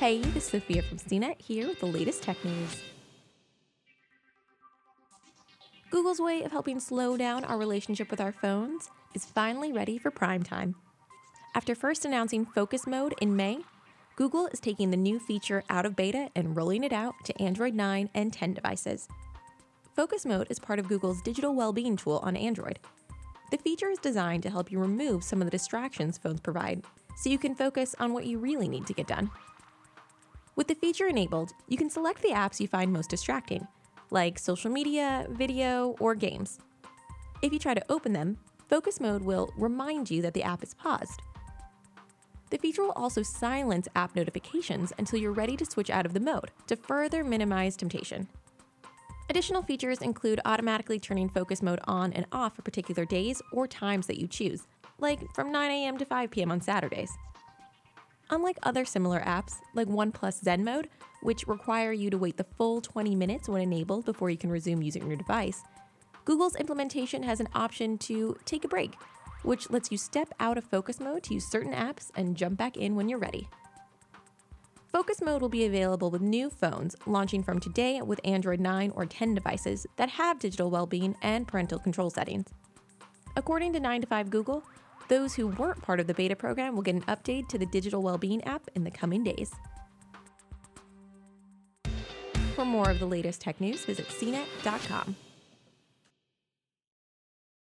Hey, this is Sophia from CNET here with the latest tech news. Google's way of helping slow down our relationship with our phones is finally ready for prime time. After first announcing Focus Mode in May, Google is taking the new feature out of beta and rolling it out to Android 9 and 10 devices. Focus Mode is part of Google's digital well-being tool on Android. The feature is designed to help you remove some of the distractions phones provide so you can focus on what you really need to get done. With the feature enabled, you can select the apps you find most distracting, like social media, video, or games. If you try to open them, Focus Mode will remind you that the app is paused. The feature will also silence app notifications until you're ready to switch out of the mode to further minimize temptation. Additional features include automatically turning focus mode on and off for particular days or times that you choose, like from 9 a.m. to 5 p.m. on Saturdays. Unlike other similar apps, like OnePlus Zen Mode, which require you to wait the full 20 minutes when enabled before you can resume using your device, Google's implementation has an option to take a break, which lets you step out of focus mode to use certain apps and jump back in when you're ready. Focus mode will be available with new phones launching from today with Android 9 or 10 devices that have digital well-being and parental control settings. According to 9 to 5 Google, those who weren't part of the beta program will get an update to the digital well-being app in the coming days. For more of the latest tech news, visit cnet.com.